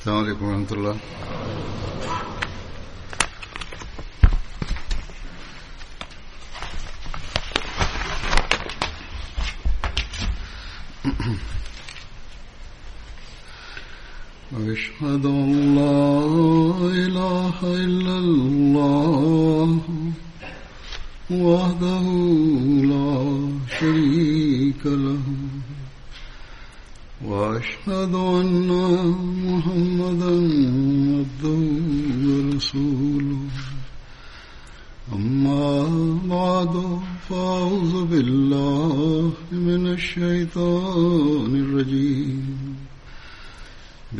അസ്സാം വലൈക്കും വാഹമത്തുള്ള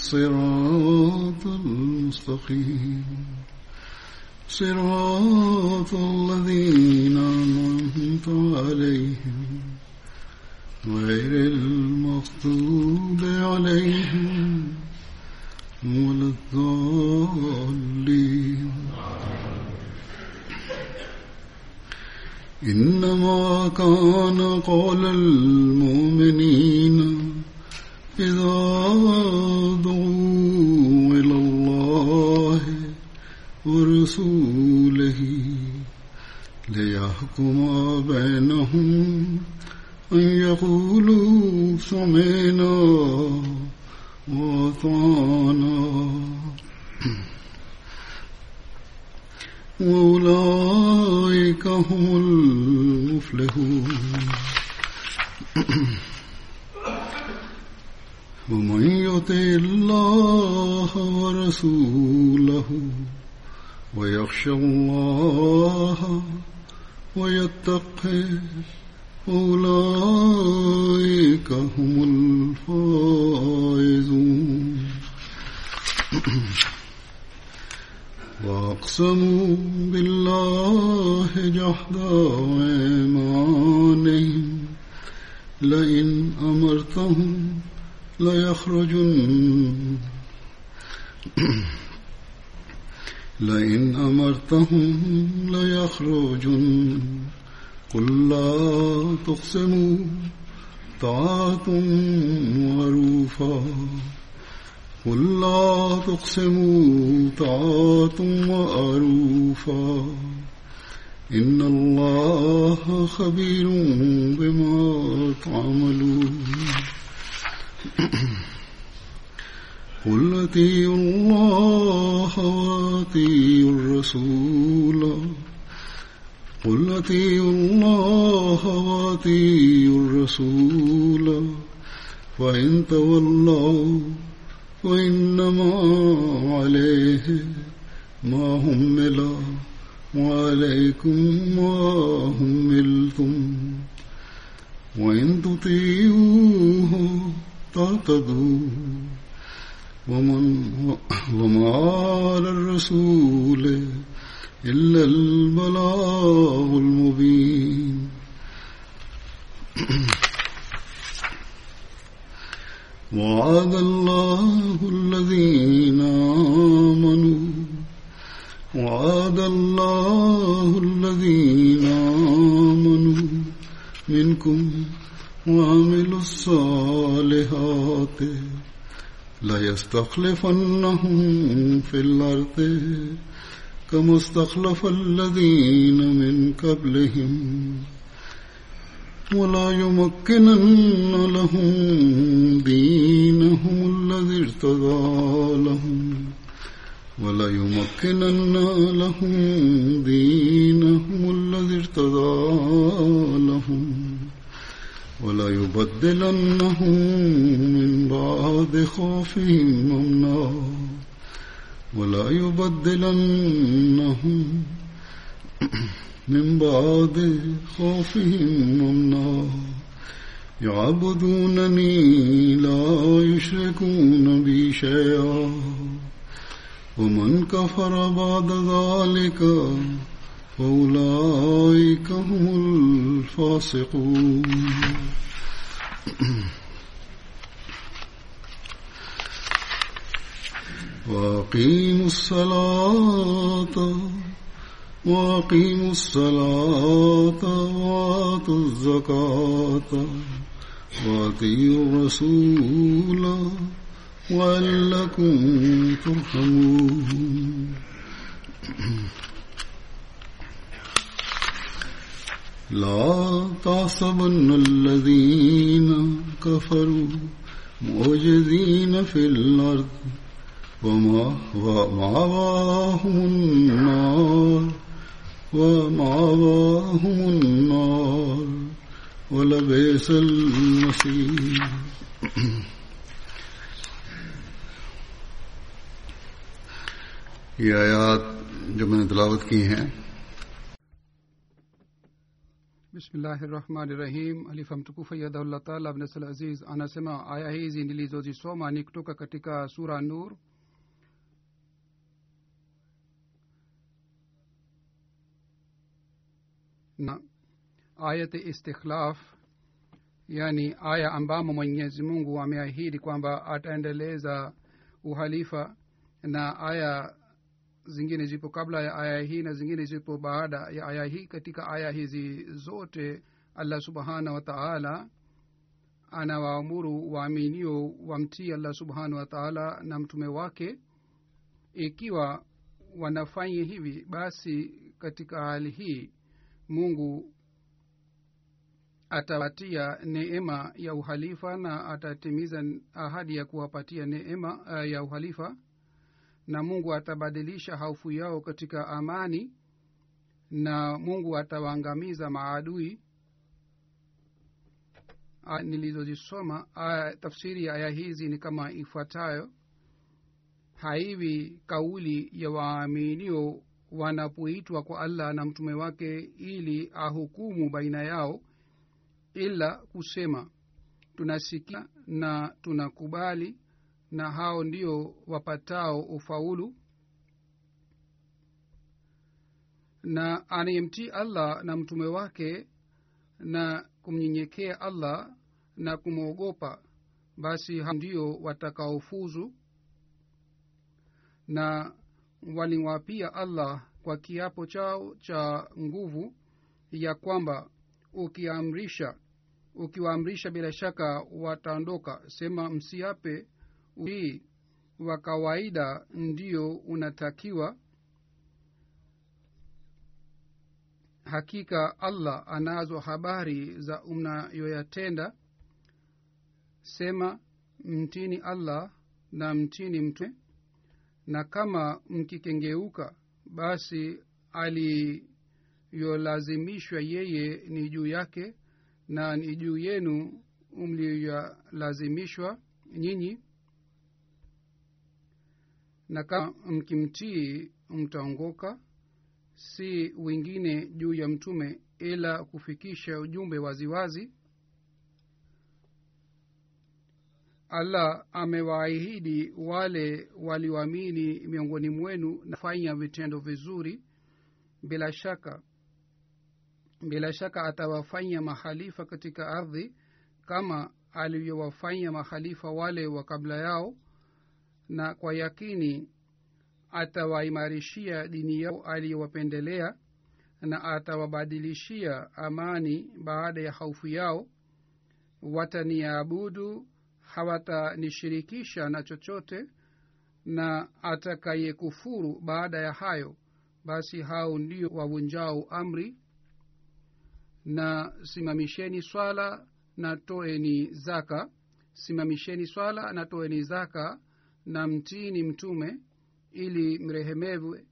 الصراط المستقيم. صراط الذين أنعمت عليهم غير المغضوب عليهم ولا الضالين. إنما كان قول المؤمنين إذا ورسوله ليحكم بينهم أن يقولوا سمعنا وأطعنا. وأولئك هم المفلحون. ومن يطع الله ورسوله ويخشى الله ويتقه أولئك هم الفائزون. وأقسموا بالله جحد أيمانهم. لئن أمرتهم ليخرجن لئن أمرتهم ليخرجن قل لا تقسموا. طاعة معروفا قل لا تقسموا. طاعة معروفا إن الله خبير بما تعملون. قل أطيعوا الله وأطيعوا الرسول. قل أطيعوا الله وأطيعوا الرسول. فإن تولوا وإنما عليه ما همل وعليكم ما هملتم وإن تطيعوه تعتدوا ومن وما على الرسول إلا البلاغ المبين. وعد الله الذين آمنوا وعد الله الذين آمنوا منكم وعملوا الصالحات. ليستخلفنهم في الأرض كما استخلف الذين من قبلهم ولا يمكنن لهم دينهم الذي ارتضى لهم ولا يمكنن لهم دينهم الذي ارتضى لهم ولا يبدلنهم من بعد خوفهم أمنا ولا يبدلنهم من بعد خوفهم أمنا يعبدونني لا يشركون بي شيئا. ومن كفر بعد ذلك فأولئك هم الفاسقون. وأقيموا الصلاة وأقيموا الصلاة وآتوا الزكاة وأطيعوا الرسول ولعلكم ترحمون. لا تحسبن الذين كفروا معجزين في الأرض وما ومأواهم النار وما ومأواهم النار ولبئس المصير. یہ آیات جو میں نے تلاوت کی ہیں rahmani rahim alifa mtukufu yadahullah taala abnasal aziz anasema aya hizi nilizozisoma ni kutoka katika sura nur na ayati istikhlaf yani aya ambamo mwenyezi mungu ameahidi kwamba ataendeleza uhalifa na aya zingine zipo kabla ya aya hii na zingine zipo baada ya aya hii. Katika aya hizi zote allah subhanahu wa taala anawaamuru waaminio wamtii allah subhanahu wa taala na mtume wake. Ikiwa wanafanya hivi basi katika hali hii mungu atawatia neema ya uhalifa na atatimiza ahadi ya kuwapatia neema uh, ya uhalifa na mungu atabadilisha haufu yao katika amani na mungu atawaangamiza maadui nilizozisoma tafsiri ya aya hizi ni kama ifuatayo. Haivi kauli ya waaminio wanapoitwa kwa allah na mtume wake ili ahukumu baina yao ila kusema tunasikia na tunakubali na hao ndio wapatao ufaulu. Na anayemtii allah na mtume wake na kumnyenyekea allah na kumwogopa basi ndio watakaofuzu. Na waliwapia allah kwa kiapo chao cha nguvu ya kwamba ukiamrisha ukiwaamrisha bila shaka wataondoka. Sema msiape hii wa kawaida ndio unatakiwa. Hakika allah anazo habari za unayoyatenda. Sema mtini allah na mtini mtume na kama mkikengeuka basi aliyolazimishwa yeye ni juu yake na ni juu yenu mliyoyalazimishwa nyinyi na kama mkimtii mtaongoka. Si wengine juu ya mtume ila kufikisha ujumbe waziwazi. Allah amewaahidi wale walioamini miongoni mwenu nafanya vitendo vizuri. Bila shaka bila shaka atawafanya mahalifa katika ardhi kama alivyowafanya mahalifa wale wa kabla yao na kwa yakini atawaimarishia dini yao aliyowapendelea na atawabadilishia amani baada ya haufu yao. Wataniabudu hawatanishirikisha na chochote na atakayekufuru baada ya hayo basi hao ndio wavunjao amri. Na simamisheni swala na toeni zaka. Simamisheni swala na toeni zaka na mtini mtume ili mrehemewe.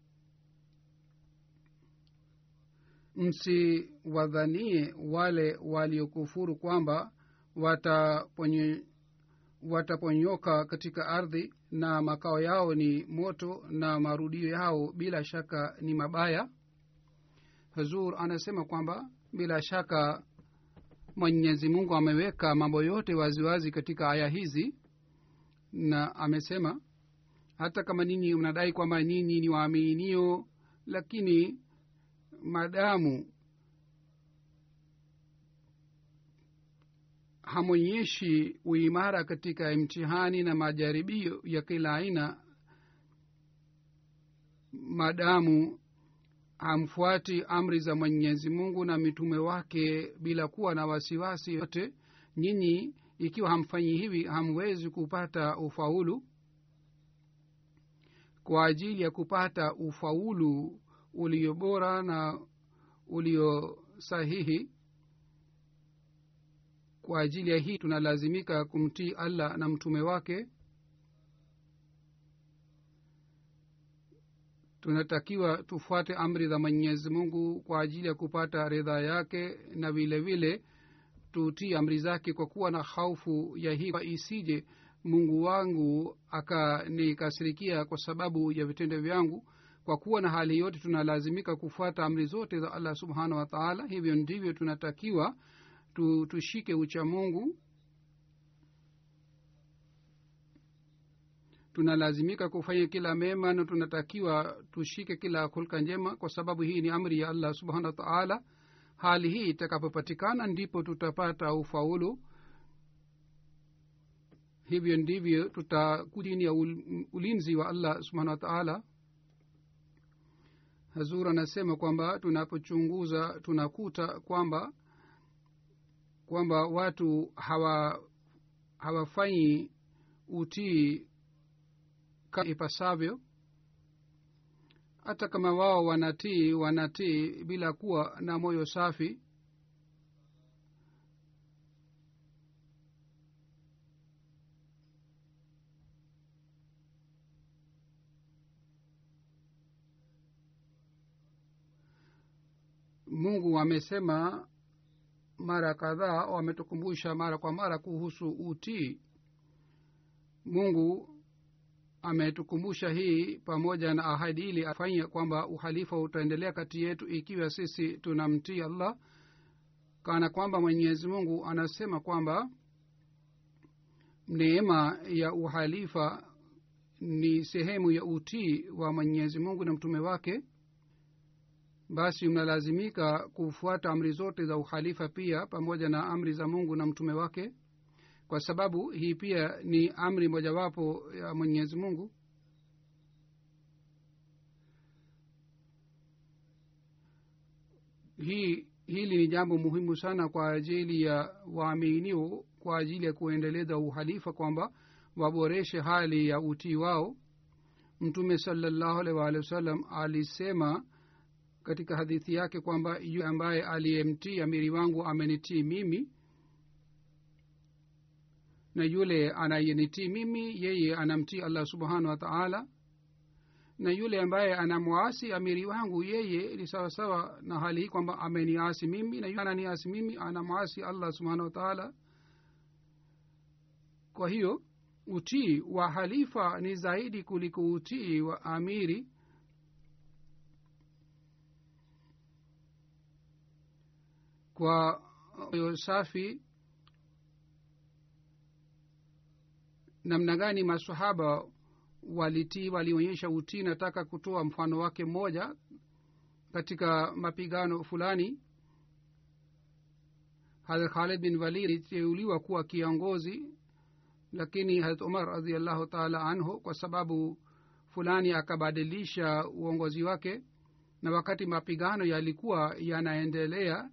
Msiwadhanie wale waliokufuru kwamba wataponye wataponyoka katika ardhi na makao yao ni moto na marudio yao bila shaka ni mabaya. Hazur anasema kwamba bila shaka mwenyezi mungu ameweka mambo yote waziwazi katika aya hizi na amesema hata kama ninyi mnadai kwamba ninyi ni waaminio lakini madamu hamwonyeshi uimara katika mtihani na majaribio ya kila aina. Madamu hamfuati amri za mwenyezi mungu na mitume wake bila kuwa na wasiwasi yote nyinyi ikiwa hamfanyi hivi hamwezi kupata ufaulu. Kwa ajili ya kupata ufaulu ulio bora na ulio sahihi kwa ajili ya hii tunalazimika kumtii allah na mtume wake. Tunatakiwa tufuate amri za mwenyezi mungu kwa ajili ya kupata ridhaa yake na vile vile tutii amri zake kwa kuwa na haufu ya hii isije mungu wangu akanikasirikia kwa sababu ya vitendo vyangu. Kwa kuwa na hali yote tunalazimika kufuata amri zote za allah subhanahu wataala hivyo ndivyo tunatakiwa tu, tushike ucha mungu. Tunalazimika kufanya kila mema na tunatakiwa tushike kila hulka njema. Kwa sababu hii ni amri ya allah subhanahu wa taala hali hii itakapopatikana ndipo tutapata ufaulu. Hivyo ndivyo tutakudini ya ulinzi wa allah subhanahu wataala hazur anasema kwamba tunapochunguza tunakuta kwamba kwamba watu hawa hawafanyi utii ipasavyo hata kama wao wanatii wanatii bila kuwa na moyo safi. Mungu amesema mara kadhaa wametukumbusha mara kwa mara kuhusu utii. Mungu ametukumbusha hii pamoja na ahadi ili afanye kwamba uhalifa utaendelea kati yetu ikiwa sisi tunamtii allah kana kwamba mwenyezi mungu anasema kwamba neema ya uhalifa ni sehemu ya utii wa mwenyezi mungu na mtume wake. Basi mnalazimika kufuata amri zote za uhalifa pia pamoja na amri za mungu na mtume wake kwa sababu hii pia ni amri mojawapo ya mwenyezi mungu. Hii hili ni jambo muhimu sana kwa ajili ya waaminio kwa ajili ya kuendeleza uhalifa kwamba waboreshe hali ya utii wao. Mtume salallahu alaihi waalihi wasallam alisema katika hadithi yake kwamba yu ambaye aliyemtii amiri wangu amenitii mimi na yule anayenitii mimi yeye anamtii allah subhanahu wa taala na yule ambaye anamwasi amiri wangu yeye ni sawasawa na hali hii kwamba ameniasi mimi na yule ananiasi mimi anamwasi allah subhanahu wa taala. Kwa hiyo utii wa halifa ni zaidi kuliko utii wa amiri. Kwa moyo safi namna gani masahaba walitii walionyesha utii nataka kutoa mfano wake mmoja katika mapigano fulani? Hadrat khalid bin walid aliteuliwa kuwa kiongozi lakini hadrat umar radiallahu taala anhu kwa sababu fulani akabadilisha uongozi wake na wakati mapigano yalikuwa yanaendelea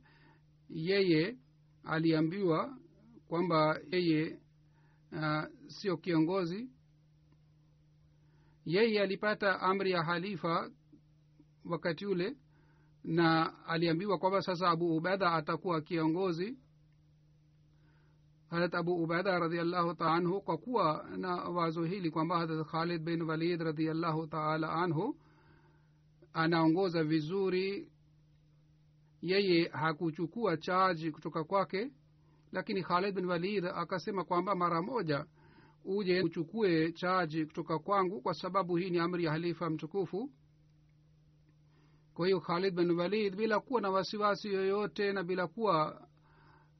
yeye aliambiwa kwamba yeye uh, sio kiongozi. Yeye alipata amri ya halifa wakati ule na aliambiwa kwamba sasa abu ubeda atakuwa kiongozi. Harat abu ubeda radiallahu taala anhu kwa kuwa na wazo hili kwamba harat khalid bin walid radiallahu taala anhu anaongoza vizuri yeye hakuchukua chaji kutoka kwake lakini khalid bin walid akasema kwamba mara moja uje uchukue chaji kutoka kwangu kwa sababu hii ni amri ya halifa mtukufu. Kwa hiyo khalid bin walid bila kuwa na wasiwasi yoyote na bila kuwa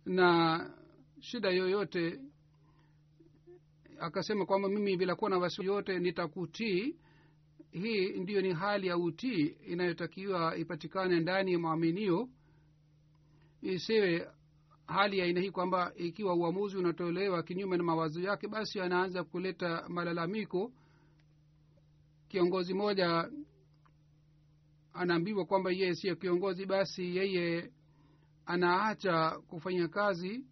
na shida yoyote akasema kwamba mimi bila kuwa na wasiwasi yoyote nitakutii. Hii ndiyo ni hali ya utii inayotakiwa ipatikane ndani ya mwaminio isiwe hali ya aina hii kwamba ikiwa uamuzi unatolewa kinyume na mawazo yake basi anaanza kuleta malalamiko. Kiongozi moja anaambiwa kwamba yeye siyo kiongozi basi yeye anaacha kufanya kazi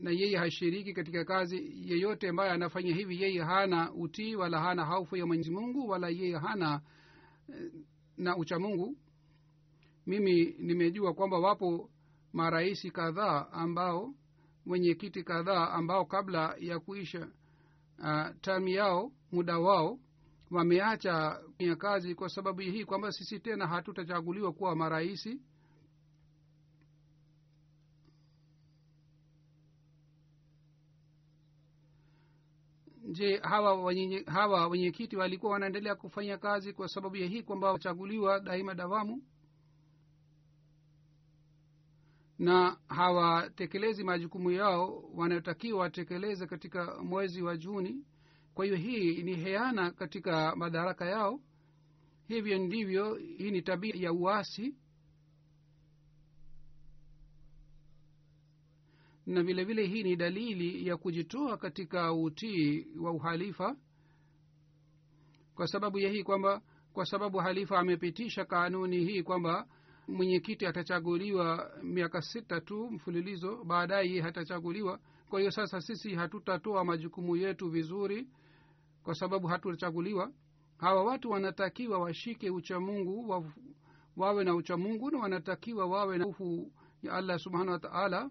na yeye hashiriki katika kazi yeyote ambaye anafanya hivi. Yeye hana utii wala hana haufu ya mwenyezi mungu wala yeye hana eh, na uchamungu mimi nimejua kwamba wapo marahisi kadhaa ambao wenyekiti kadhaa ambao kabla ya kuisha uh, tami yao muda wao wameacha kufanya kazi kwa sababu hii kwamba sisi tena hatutachaguliwa kuwa marahisi je hawa wenye, hawa wenyekiti walikuwa wanaendelea kufanya kazi kwa sababu ya hii kwamba wachaguliwa daima dawamu na hawatekelezi majukumu yao wanayotakiwa watekeleze katika mwezi wa juni. Kwa hiyo hii ni heana katika madaraka yao. Hivyo ndivyo hii ni tabia ya uasi. Na vile vile hii ni dalili ya kujitoa katika utii wa uhalifa. Kwa sababu ya hii kwamba kwa sababu halifa amepitisha kanuni hii kwamba mwenyekiti atachaguliwa miaka sita tu mfululizo baadaye hatachaguliwa. Kwa hiyo sasa sisi hatutatoa majukumu yetu vizuri kwa sababu hatutachaguliwa hawa watu wanatakiwa washike uchamungu wa, wawe na uchamungu na wanatakiwa wawe na hofu ya allah subhanahu wa taala.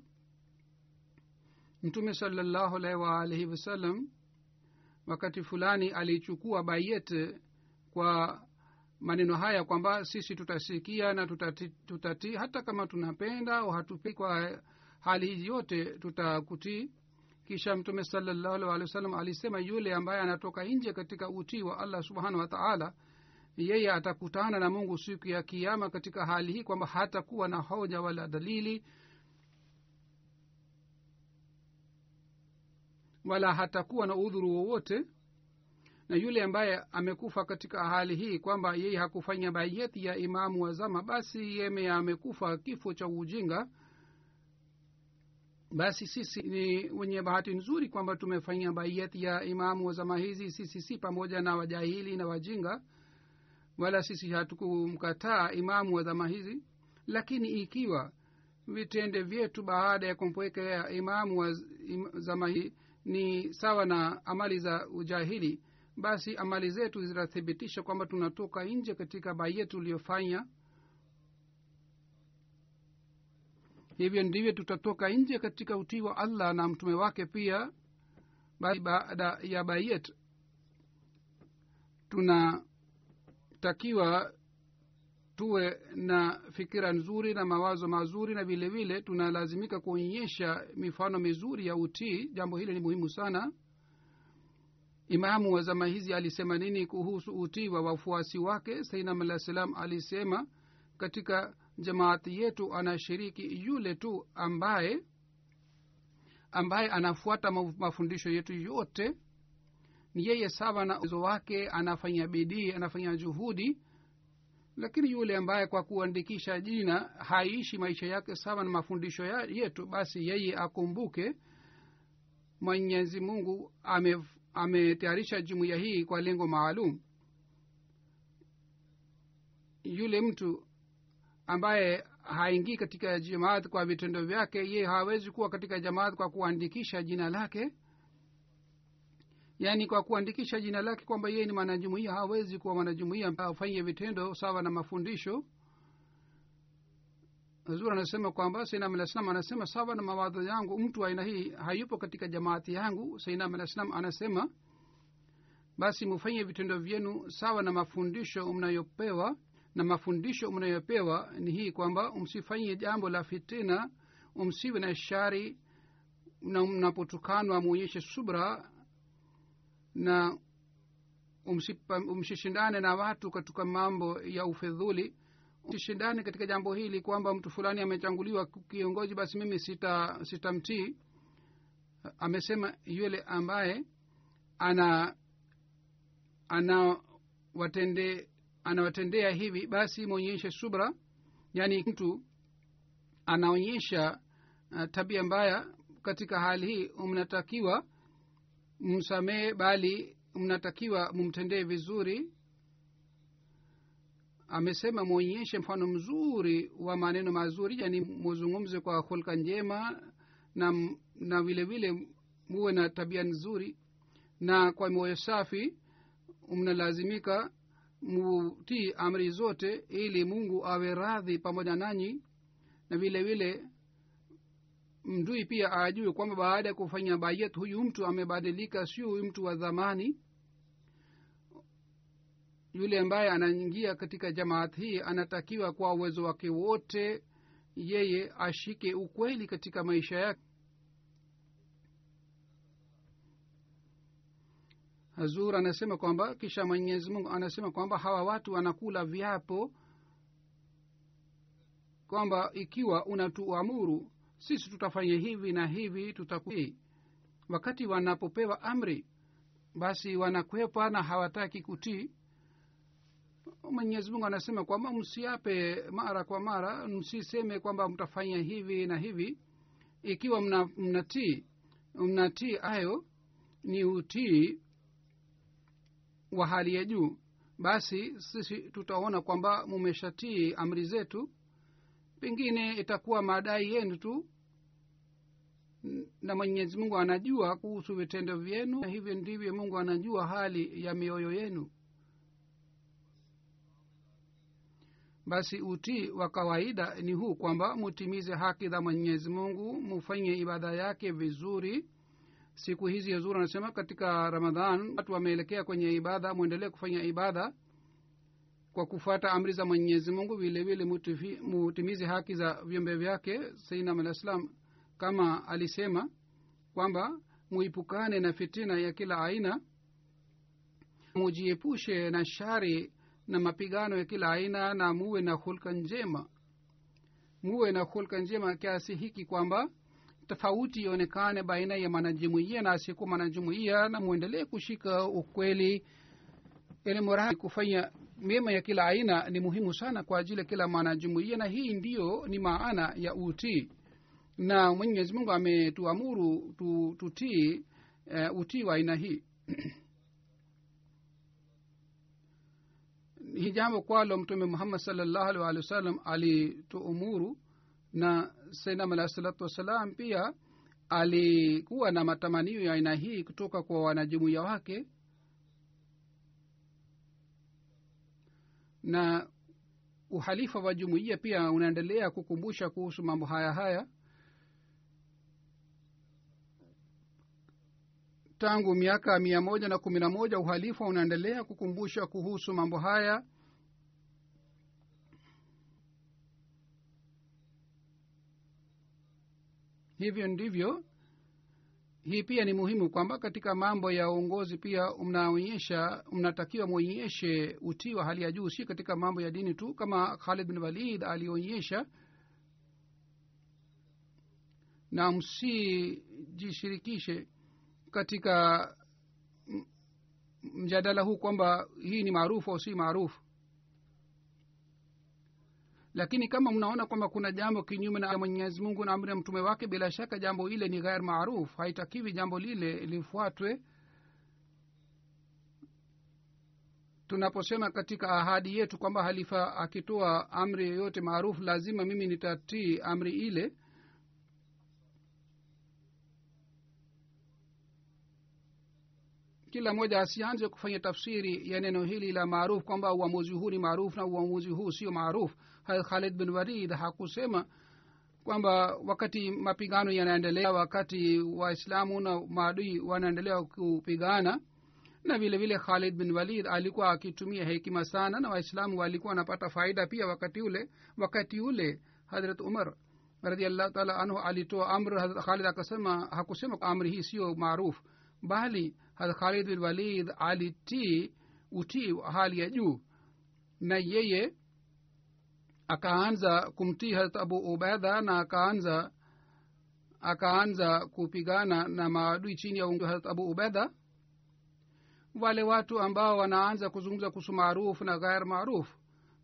Mtume salallahu alaihi wasallam wakati fulani alichukua bayet kwa maneno haya kwamba sisi tutasikia na tutati, tutati hata kama tunapenda au hatupi kwa hali hizi yote tutakutii. Kisha mtume salallahu alih wa sallam alisema yule ambaye anatoka nje katika utii wa allah subhanahu wa taala yeye atakutana na mungu siku ya kiama katika hali hii kwamba hatakuwa na hoja wala dalili wala hatakuwa na udhuru wowote na yule ambaye amekufa katika hali hii kwamba yeye hakufanya baiyeti ya imamu wa zama basi yeme amekufa kifo cha ujinga. Basi sisi ni wenye bahati nzuri kwamba tumefanya baiyeti ya imamu wa zama hizi sisi si pamoja na wajahili na wajinga wala sisi hatukumkataa imamu wa zama hizi. Lakini ikiwa vitende vyetu baada ya kumpwekea imamu wa zama hii ni sawa na amali za ujahili basi amali zetu zitathibitisha kwamba tunatoka nje katika bai yetu hivyo ndivyo tutatoka nje katika utii wa allah na mtume wake pia. Baada ya bayet tunatakiwa tuwe na fikira nzuri na mawazo mazuri na vile vile tunalazimika kuonyesha mifano mizuri ya utii. Jambo hili ni muhimu sana imamu wa zama hizi alisema nini kuhusu utii wa wafuasi wake? Sainam alah salam alisema katika jamaati yetu anashiriki yule tu ambaye ambaye anafuata mafundisho yetu yote. Ni yeye sawa na uwezo wake anafanya bidii anafanya juhudi. Lakini yule ambaye kwa kuandikisha jina haishi maisha yake sawa na mafundisho yetu basi yeye akumbuke mwenyezi mungu ame ametayarisha jumuiya hii kwa lengo maalum. Yule mtu ambaye haingii katika jamaat kwa vitendo vyake ye hawezi kuwa katika jamaat kwa kuandikisha jina lake. Yaani kwa kuandikisha jina lake kwamba yeye ni mwanajumuia hawezi kuwa mwanajumuia afanye vitendo sawa na mafundisho zur anasema kwamba sainam alah salam anasema sawa na mawadho yangu mtu aina hii hayupo katika jamaati yangu sainam alah salam anasema. Basi mufanye vitendo vyenu sawa na mafundisho mnayopewa na mafundisho mnayopewa ni hii kwamba msifanye jambo la fitina umsiwe na shari na mnapotukanwa mwonyeshe subra na umsishindane na watu katika mambo ya ufedhuli usishindane katika jambo hili kwamba mtu fulani amechanguliwa kiongozi basi mimi sita sitamtii. Amesema yule ambaye ana ana watende anawatendea hivi basi mwonyeshe subra. Yaani mtu anaonyesha uh, tabia mbaya katika hali hii mnatakiwa msamehe bali mnatakiwa mumtendee vizuri amesema mwonyeshe mfano mzuri wa maneno mazuri. Yani muzungumze kwa hulka njema na na vile vile muwe na tabia nzuri. Na kwa moyo safi mnalazimika mutii amri zote ili mungu awe radhi pamoja nanyi. Na vile vile mdui pia ajue kwamba baada ya kufanya bayet huyu mtu amebadilika sio huyu mtu wa dhamani yule ambaye anaingia katika jamaat hii anatakiwa kwa uwezo wake wote yeye ashike ukweli katika maisha yake. Hazur anasema kwamba kisha mwenyezi mungu anasema kwamba hawa watu wanakula viapo kwamba ikiwa unatuamuru sisi tutafanya hivi na hivi tutaku wakati wanapopewa amri basi wanakwepa na hawataki kutii mwenyezi mungu anasema kwamba msiape mara kwa mara msiseme kwamba mtafanya hivi na hivi. Ikiwa mna, mnatii ayo ni utii wa hali ya juu. Basi sisi tutaona kwamba mumeshatii amri zetu. Pengine itakuwa madai yenu tu na mwenyezi mungu anajua kuhusu vitendo vyenu na hivyo ndivyo mungu anajua hali ya mioyo yenu basi utii wa kawaida ni huu kwamba mutimize haki za mwenyezi mungu mufanye ibada yake vizuri. Siku hizi yazuri anasema katika ramadhan watu wameelekea kwenye ibada mwendelee kufanya ibada kwa kufuata amri za mwenyezi mungu. Vile vile mutimize haki za vyombe vyake. Sainam alah salam kama alisema kwamba muipukane na fitina ya kila aina mujiepushe na shari na mapigano ya kila aina na muwe na hulka njema. Muwe na hulka njema kiasi hiki kwamba tofauti ionekane baina ya mwanajumuia na asiyekuwa mwanajumuia na mwendelee kushika ukweli. Muradi kufanya mema ya kila aina ni muhimu sana kwa ajili ya kila mwanajumuia na hii ndiyo ni maana ya utii. Na mwenyezi mungu ametuamuru tu, tutii uh, utii wa aina hii hii jambo kwalo mtume muhammad salllahu alih walih wa sallam alituumuru na sainam alahi salatu wassalam pia alikuwa na matamanio ya aina hii kutoka kwa wanajumuiya wake. Na uhalifa wa jumuiya pia unaendelea kukumbusha kuhusu mambo haya haya tangu miaka mia moja na kumi na moja uhalifa unaendelea kukumbusha kuhusu mambo haya. Hivyo ndivyo. Hii pia ni muhimu kwamba katika mambo ya uongozi pia mnaonyesha mnatakiwa mwonyeshe utii wa hali ya juu si katika mambo ya dini tu kama khalid bin walid alionyesha. Na msijishirikishe katika mjadala huu kwamba hii ni maarufu au si maarufu. Lakini kama mnaona kwamba kuna jambo kinyume na mwenyezi mungu na amri ya mtume wake bila shaka jambo ile ni ghair maruf. Haitakiwi jambo lile lifuatwe. Tunaposema katika ahadi yetu kwamba halifa akitoa amri yoyote maarufu lazima mimi nitatii amri ile kila mmoja asianze kufanya tafsiri ya neno hili la maaruf kwamba uamuzi huu ni maaruf na uamuzi huu sio maaruf khalid bin walid hakusema kwamba wakati mapigano yanaendelea wakati waislamu na maadui wanaendelea kupigana na vile vile khalid bin walid alikuwa akitumia hekima sana na waislamu walikuwa wanapata faida pia wakati ule wakati ule hadrat umar radiallahu taala anhu alitoa amri khalid akasema hakusema amri hii sio maarufu bali khalid bin walid alitii utii wa hali ya juu. Na yeye akaanza kumtii harat abu ubaidha na akaanza akaanza kupigana na maadui chini ya ungi harat abu ubaidha wale watu ambao wanaanza kuzungumza kuhusu maarufu na ghair maarufu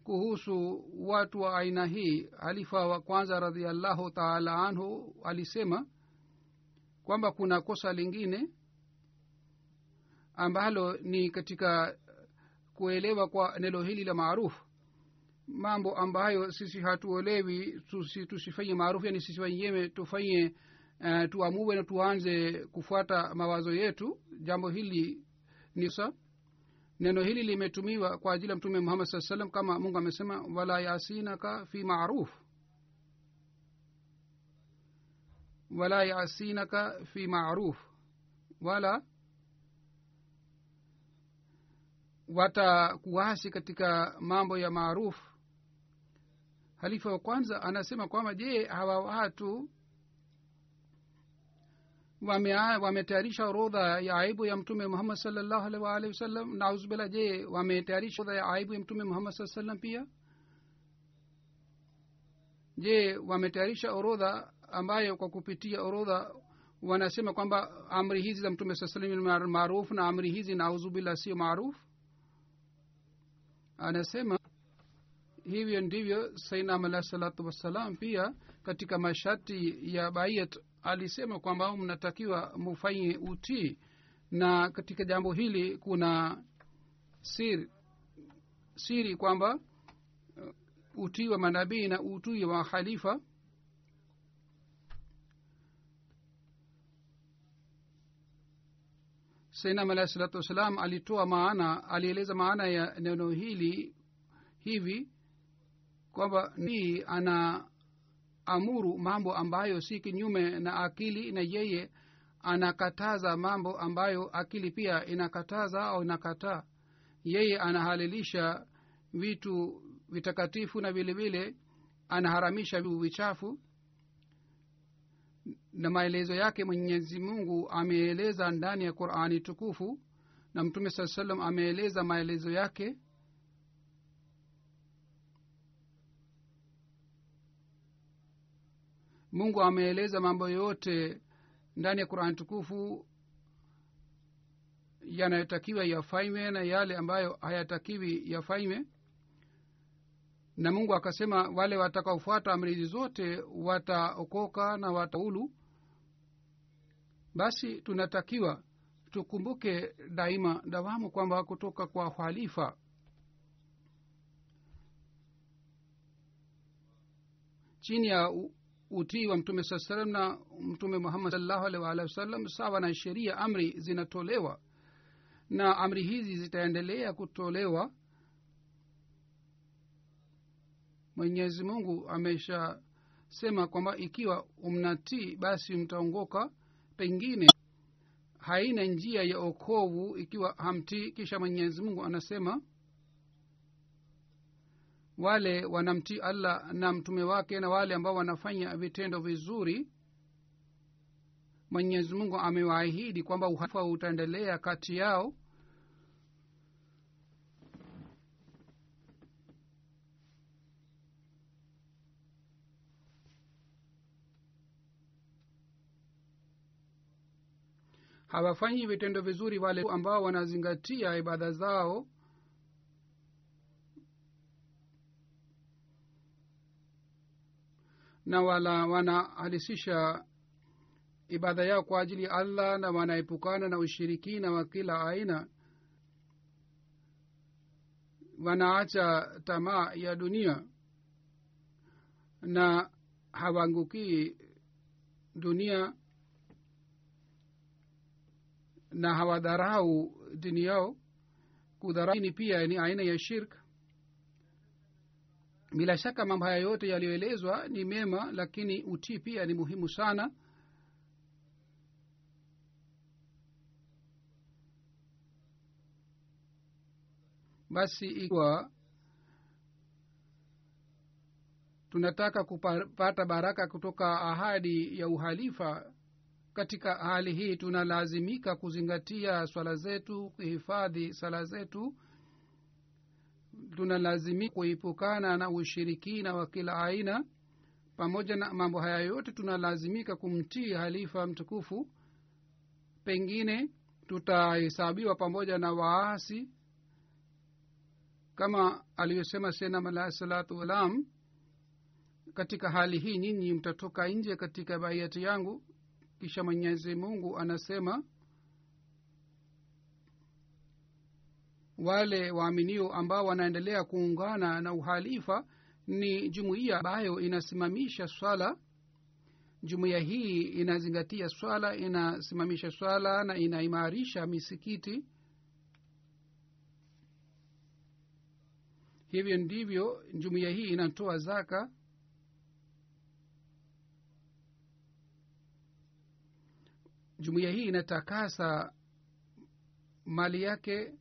kuhusu watu wa aina hii halifa wa kwanza radiallahu taala anhu alisema kwamba kuna kosa lingine ambalo ni katika kuelewa kwa neno hili la maarufu mambo ambayo sisi hatuolewi tusifanye maarufu yani sisi wenyewe tufanye uh, tuamue na tuanze kufuata mawazo yetu. Jambo hili ni sa. Neno hili limetumiwa kwa ajili ya mtume muhammad saa salam kama mungu amesema wala yasinaka fi maruf wala yasinaka fi maruf wala watakuasi katika mambo ya maarufu. Halifa wa kwanza anasema kwamba je hawa watu wametayarisha wame orodha ya aibu ya mtume muhammad salllahu alhi waalihi wasallam nauzubila je wametayarisha orodha ya aibu ya mtume muhammad saa sallam pia? Je wametayarisha orodha ambayo kwa kupitia orodha wanasema kwamba amri hizi za mtume saa salam maarufu na amri hizi nauzubila sio maarufu anasema hivyo ndivyo sainam alahi salatu wassalam pia katika masharti ya bayat alisema kwamba mnatakiwa mufanye utii na katika jambo hili kuna siri siri kwamba utii wa manabii na utii wa khalifa sainam alahi salatu wassalam alitoa maana alieleza maana ya neno hili hivi kwamba nii ana amuru mambo ambayo si kinyume na akili na yeye anakataza mambo ambayo akili pia inakataza au inakataa. Yeye anahalilisha vitu vitakatifu na vile vile anaharamisha vichafu na maelezo yake mwenyezi mungu ameeleza ndani ya qurani tukufu na mtume saa salam ameeleza maelezo yake. Mungu ameeleza mambo yote ndani ya qurani tukufu yanayotakiwa yafanywe na yale ambayo hayatakiwi yafanywe na mungu akasema wale watakaofuata amri hizi zote wataokoka na wataulu. Basi tunatakiwa tukumbuke daima dawamu kwamba kutoka kwa khalifa. Chini ya utii wa mtume saa salam na mtume muhammad salllahu alehi waalihi wasallam sawa na sheria amri zinatolewa. Na amri hizi zitaendelea kutolewa mwenyezi mungu ameshasema kwamba ikiwa mnatii basi mtaongoka pengine haina njia ya okovu ikiwa hamtii. Kisha mwenyezi mungu anasema wale wanamtii allah na mtume wake na wale ambao wanafanya vitendo vizuri mwenyezi mungu amewaahidi kwamba uhafa utaendelea kati yao hawafanyi vitendo vizuri wale ambao wanazingatia ibada zao. Na wala wanahalisisha ibada yao kwa ajili ya allah na wanaepukana na ushirikina wa kila aina. Wanaacha tamaa ya dunia na hawaangukii dunia na hawadharau dini yao kudharaini pia ni aina ya shirk. Bila shaka mambo haya yote yaliyoelezwa ni mema lakini utii pia ni muhimu sana. Basi ikiwa tunataka kupata baraka kutoka ahadi ya uhalifa katika hali hii tunalazimika kuzingatia swala zetu kuhifadhi sala zetu. Tunalazimika kuepukana na ushirikina wa kila aina. Pamoja na mambo haya yote tunalazimika kumtii halifa mtukufu. Pengine tutahesabiwa pamoja na waasi kama alivyosema senam alahi salatu wasalam. Katika hali hii nyinyi mtatoka nje katika baiyati yangu kisha mwenyezi mungu anasema wale waaminio ambao wanaendelea kuungana na uhalifa ni jumuiya ambayo inasimamisha swala. Jumuiya hii inazingatia swala inasimamisha swala na inaimarisha misikiti. Hivyo ndivyo jumuiya hii inatoa zaka jumuiya hii inatakasa mali yake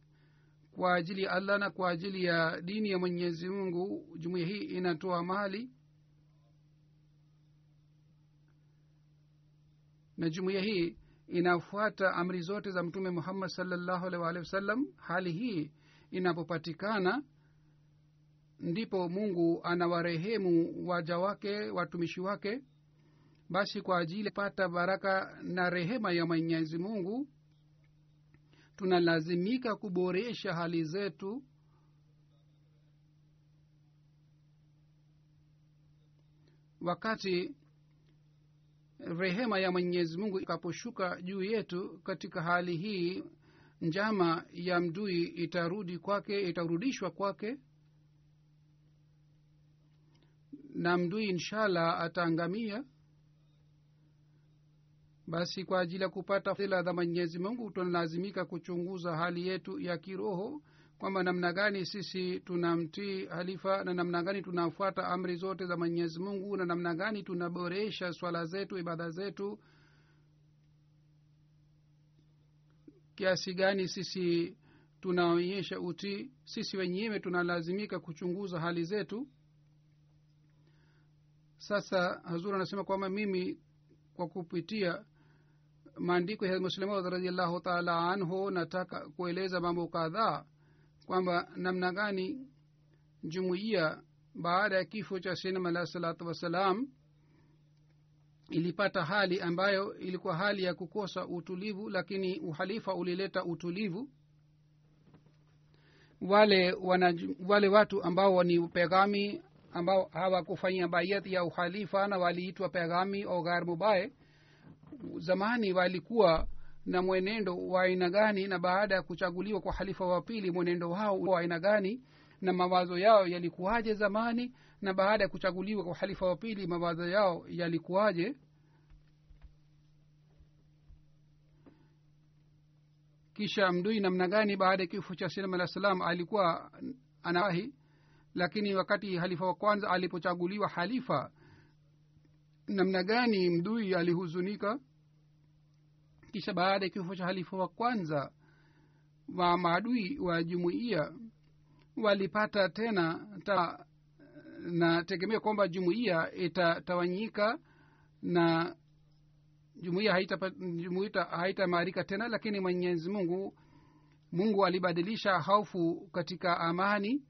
kwa ajili ya allah na kwa ajili ya dini ya mwenyezi mungu. Jumuiya hii inatoa mali na jumuiya hii inafuata amri zote za mtume muhammad salllahu alih waalihi wasallam. Hali hii inapopatikana ndipo mungu anawarehemu waja wake watumishi wake basi kwa ajili pata baraka na rehema ya mwenyezi mungu tunalazimika kuboresha hali zetu wakati rehema ya mwenyezi mungu ikaposhuka juu yetu. Katika hali hii njama ya mdui itarudi kwake itarudishwa kwake na mdui inshallah ataangamia basi kwa ajili ya kupata fadhila za mwenyezi mungu tunalazimika kuchunguza hali yetu ya kiroho kwamba namna gani sisi tunamtii halifa na namna gani tunafuata amri zote za mwenyezi mungu na namna gani tunaboresha swala zetu ibada zetu. Kiasi gani sisi tunaonyesha utii sisi wenyewe tunalazimika kuchunguza hali zetu. Sasa hazur anasema kwamba mimi kwa kupitia maandiko ya muslimaud radiallahu taala anhu nataka kueleza mambo kadhaa kwamba namna gani jumuiya baada ya kifo cha sinam alahi salatu wassalam ilipata hali ambayo ilikuwa hali ya kukosa utulivu lakini uhalifa ulileta utulivu. Wale wana, wale watu ambao ni pegami ambao hawakufanyia bayati ya uhalifa na waliitwa pegami au ghair mubaye zamani walikuwa na mwenendo wa aina gani na baada ya kuchaguliwa kwa halifa wa pili mwenendo wao wa aina gani na mawazo yao yalikuwaje zamani na baada ya kuchaguliwa kwa halifa wa pili mawazo yao yalikuwaje? Kisha mdui namna gani baada ya kifo cha sinam alah salam alikuwa anawahi? Lakini wakati halifa wa kwanza alipochaguliwa halifa namna gani mdui alihuzunika kisha baada ya kifo cha halifa wa kwanza wa maadui wa jumuiya walipata tena ta, na tegemea kwamba jumuiya itatawanyika na jumuiya haitamaarika haita, tena lakini mwenyezi mungu mungu alibadilisha hofu katika amani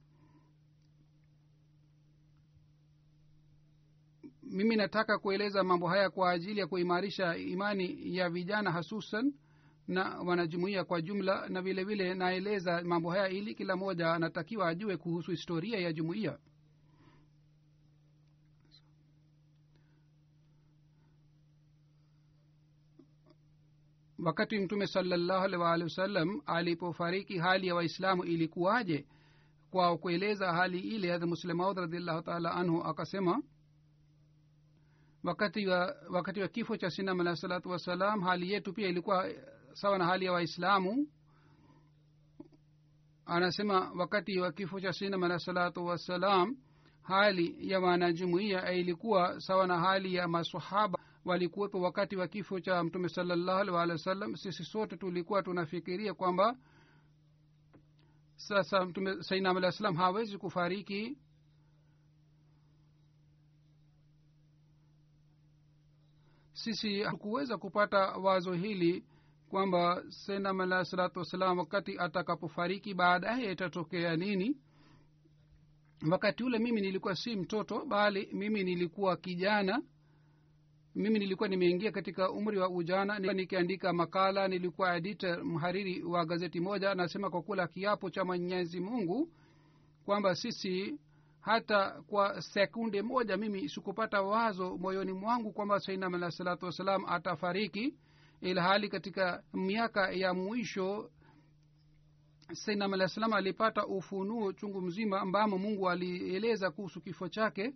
mimi nataka kueleza mambo haya kwa ajili ya kuimarisha imani ya vijana hasusan na wanajumuia kwa jumla na vile vile naeleza mambo haya ili kila moja anatakiwa ajue kuhusu historia ya jumuiya wakati mtume salallahu wasallam alipofariki hali ya waislamu ilikuwaje? Kwa kueleza hali ile hadha muslemaud radiallahu taala anhu akasema wakati wa wakati wa kifo cha sinam alahi salatu wassalam hali yetu pia ilikuwa sawa na hali ya waislamu. Anasema wakati wa kifo cha sinam alahi salatu wassalam hali ya wanajumuia ilikuwa sawa na hali ya masahaba walikuwepo wakati wa kifo cha mtume salallahu alih waalihi wasallam sisi sote tulikuwa tunafikiria kwamba sasa mtume sainam alah salam hawezi kufariki sisi hakuweza kupata wazo hili kwamba senam alahi salatu wassalam wakati atakapofariki baadaye itatokea nini. Wakati ule mimi nilikuwa si mtoto bali mimi nilikuwa kijana. Mimi nilikuwa nimeingia katika umri wa ujana nikiandika makala nilikuwa editor mhariri wa gazeti moja. Anasema kwa kula kiapo cha mwenyezi mungu kwamba sisi hata kwa sekunde moja mimi sikupata wazo moyoni mwangu kwamba sainam alah salatu wassalam atafariki ilhali katika miaka ya mwisho sainam alah salam alipata ufunuo chungu mzima ambamo mungu alieleza kuhusu kifo chake.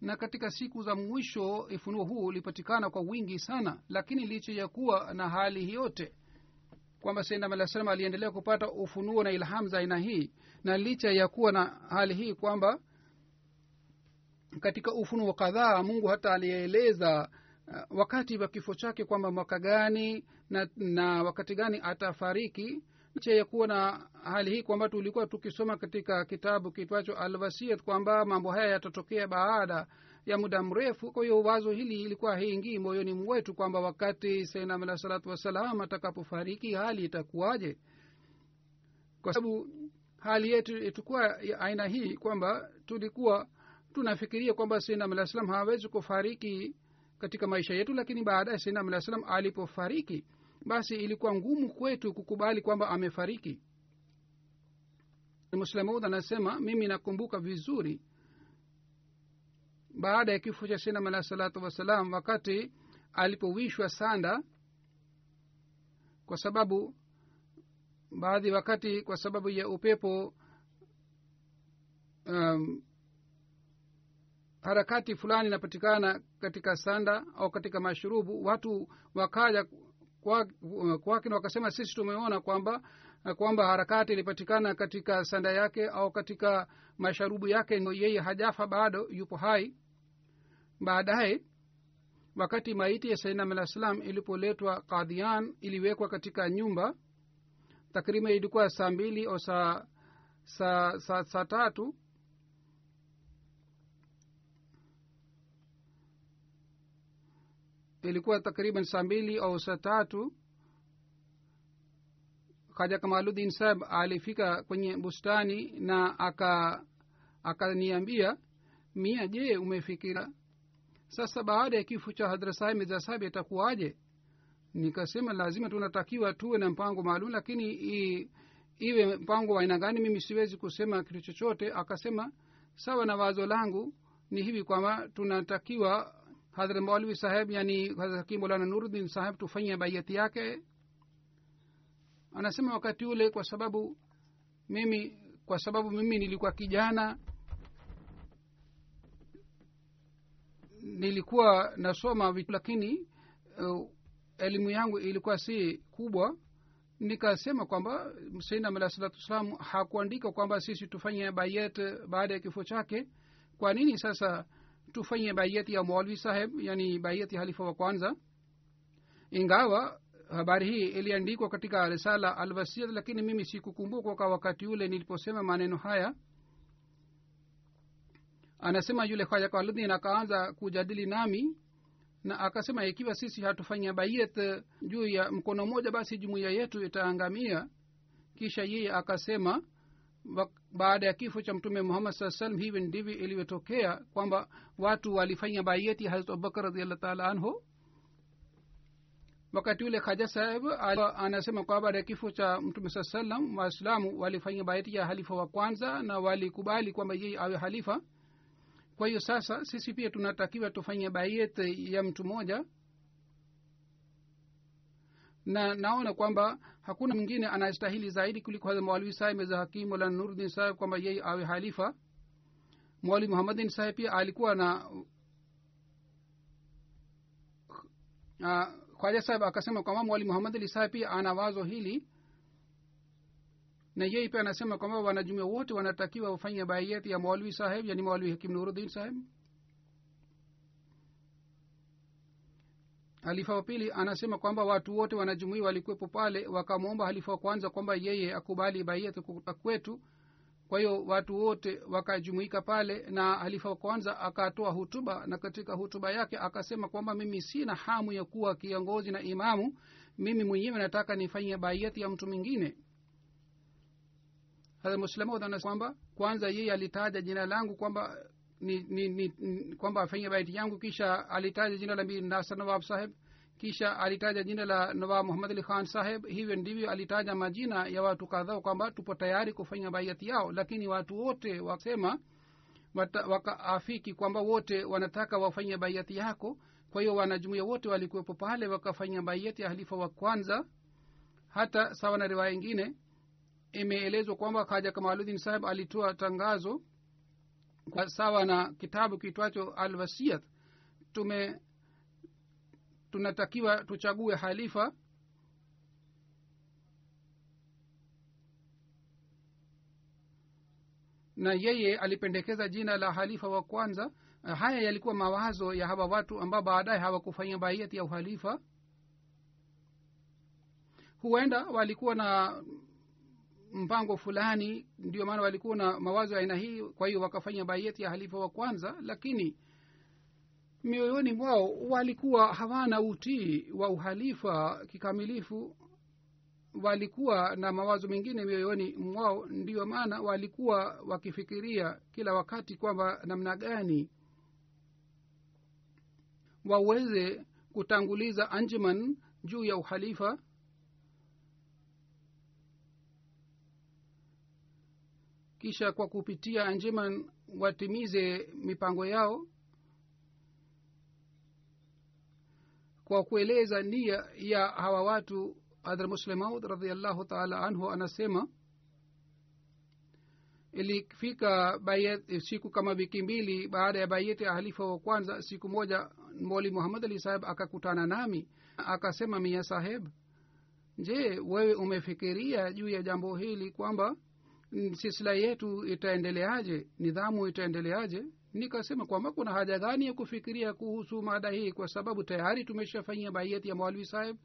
Na katika siku za mwisho ufunuo huu ulipatikana kwa wingi sana lakini licha ya kuwa na hali yote kwamba sainam alah salam aliendelea kupata ufunuo na ilham za aina hii na licha ya kuwa na hali hii kwamba katika ufunuo kadhaa mungu hata alieleza uh, wakati wa kifo chake kwamba mwaka gani na, na wakati gani atafariki licha ya kuwa na hali hii kwamba tulikuwa tukisoma katika kitabu kitwacho alwasiyat kwamba mambo haya yatatokea baada ya muda mrefu. Kwa hiyo wazo hili ilikuwa hiingii moyoni mwetu kwamba wakati sainam alah salatu wassalam atakapofariki hali itakuwaje? Kwa sababu hali yetu itakuwa aina hii kwamba tulikuwa tunafikiria kwamba sainam alah salam hawezi kufariki katika maisha yetu lakini baadaye sainam alah salam alipofariki basi ilikuwa ngumu kwetu kukubali kwamba amefariki. Muslamud anasema mimi nakumbuka vizuri baada ya kifo cha sinam alah salatu wassalam wakati alipowishwa sanda kwa sababu baadhi wakati kwa sababu ya upepo um, harakati fulani inapatikana katika sanda au katika mashurubu watu wakaja kwake kwa, na wakasema sisi tumeona kwamba kwamba harakati ilipatikana katika sanda yake au katika masharubu yake yeye hajafa bado yupo hai baadaye wakati maiti ya sainam alah salam ilipoletwa kadhian iliwekwa katika nyumba takriban ilikuwa saa mbili au saa saa sa, sa tatu. Ilikuwa takriban saa mbili au saa tatu. Kaja kamaludin sab alifika kwenye bustani na aka akaniambia mia je umefikira sasa baada ya kifo cha hadhra sahib mirza sahib itakuwaje? Nikasema lazima tunatakiwa tuwe na mpango maalum lakini i, iwe mpango wa aina gani mimi siwezi kusema kitu chochote. Akasema sawa na wazo langu ni hivi kwamba tunatakiwa hadhrat maulvi saheb yani hakim molana saheb tufanye baiati yake. Anasema wakati ule kwa sababu mimi kwa sababu mimi nilikuwa kijana nilikuwa nasoma vitu lakini uh, elimu yangu ilikuwa si kubwa. Nikasema kwamba sainam alah salatu wassalam hakuandika kwamba sisi tufanye bayet baada ya kifo chake. Kwa nini sasa tufanye bayet ya mwalvi saheb yani baiyati halifa wa kwanza? Ingawa habari hii iliandikwa katika risala alwasiyat lakini mimi sikukumbuka kwa wakati ule niliposema maneno haya anasema yule khwaja kaludin akaanza kujadili nami na akasema ikiwa sisi hatufanya bayet juu ya mkono mmoja basi jumuiya yetu itaangamia. Kisha yeye akasema baada ya kifo cha mtume muhammad saa salam hivi ndivyo ilivyotokea kwamba watu walifanya bayeti hazrat abubakar radiallah taala anhu. Wakati ule khaja saheb anasema kwa baada ya kifo cha mtume saa salam waislamu walifanya bayeti ya halifa wa kwanza na walikubali kwamba yeye awe halifa kwa hiyo sasa sisi pia tunatakiwa tufanye baiete ya mtu mmoja. Na naona kwamba hakuna mwingine anastahili zaidi kuliko hadha mwalwi saheb meza hakimu la nuruddin saheb kwamba yeye awe halifa. Mwali muhammadin saheb pia alikuwa na uh, khwaja saheb akasema kwamba mwali muhammad ali saheb pia ana wazo hili na yeye pia anasema kwamba wanajumia wote wanatakiwa wafanye baiyati ya mwalwi saheb yani mwalwi hakim nuruddin saheb halifa wa pili anasema kwamba watu wote wanajumuia walikuwepo pale wakamwomba halifa wa kwanza kwamba yeye akubali baiyati kwetu. Kwa hiyo watu wote wakajumuika pale na halifa wa kwanza akatoa hutuba na katika hutuba yake akasema kwamba mimi sina hamu ya kuwa kiongozi na imamu. Mimi mwenyewe nataka nifanye baiyati ya mtu mwingine muslimaud kwamba kwanza yeye alitaja jina langu kwamba ni, ni, ni, ni kwamba afanye baiti yangu kisha alitaja jina la mir nasr nawab saheb kisha alitaja jina la nawab muhammad ali khan saheb hivyo ndivyo alitaja majina ya watu kadhaa kwamba tupo tayari kufanya baiati yao lakini watu wote wasema wakaafiki kwamba wote wanataka wafanye baiati yako. Kwa hiyo wanajumuia wote walikuwepo pale wakafanya baiati ya halifa wa kwanza hata sawa na riwaya ingine imeelezwa kwamba kaja kamaludin saheb alitoa tangazo kwa sawa na kitabu kiitwacho alwasiyat. Tume tunatakiwa tuchague halifa na yeye alipendekeza jina la halifa wa kwanza. Haya yalikuwa mawazo ya hawa watu ambao baadaye hawakufanyia baiati ya uhalifa. Huenda walikuwa na mpango fulani ndio maana walikuwa na mawazo ya aina hii kwa hiyo wakafanya bayeti ya halifa wa kwanza lakini mioyoni mwao walikuwa hawana utii wa uhalifa kikamilifu. Walikuwa na mawazo mengine mioyoni mwao ndiyo maana walikuwa wakifikiria kila wakati kwamba namna gani waweze kutanguliza anjuman juu ya uhalifa kisha kwa kupitia anjuman watimize mipango yao kwa kueleza nia ya hawa watu hadhra muslemaud radiallahu taala anhu anasema ilifika bayet siku kama wiki mbili baada ya bayeti ya halifa wa kwanza siku moja moli muhammad ali saheb akakutana nami akasema mia saheb je wewe umefikiria juu ya jambo hili kwamba silsila yetu itaendeleaje? Nidhamu itaendeleaje? Nikasema kwamba kuna haja gani ya kufikiria kuhusu mada hii kwa sababu tayari tumeshafanyia baiyati ya mwalwi saheb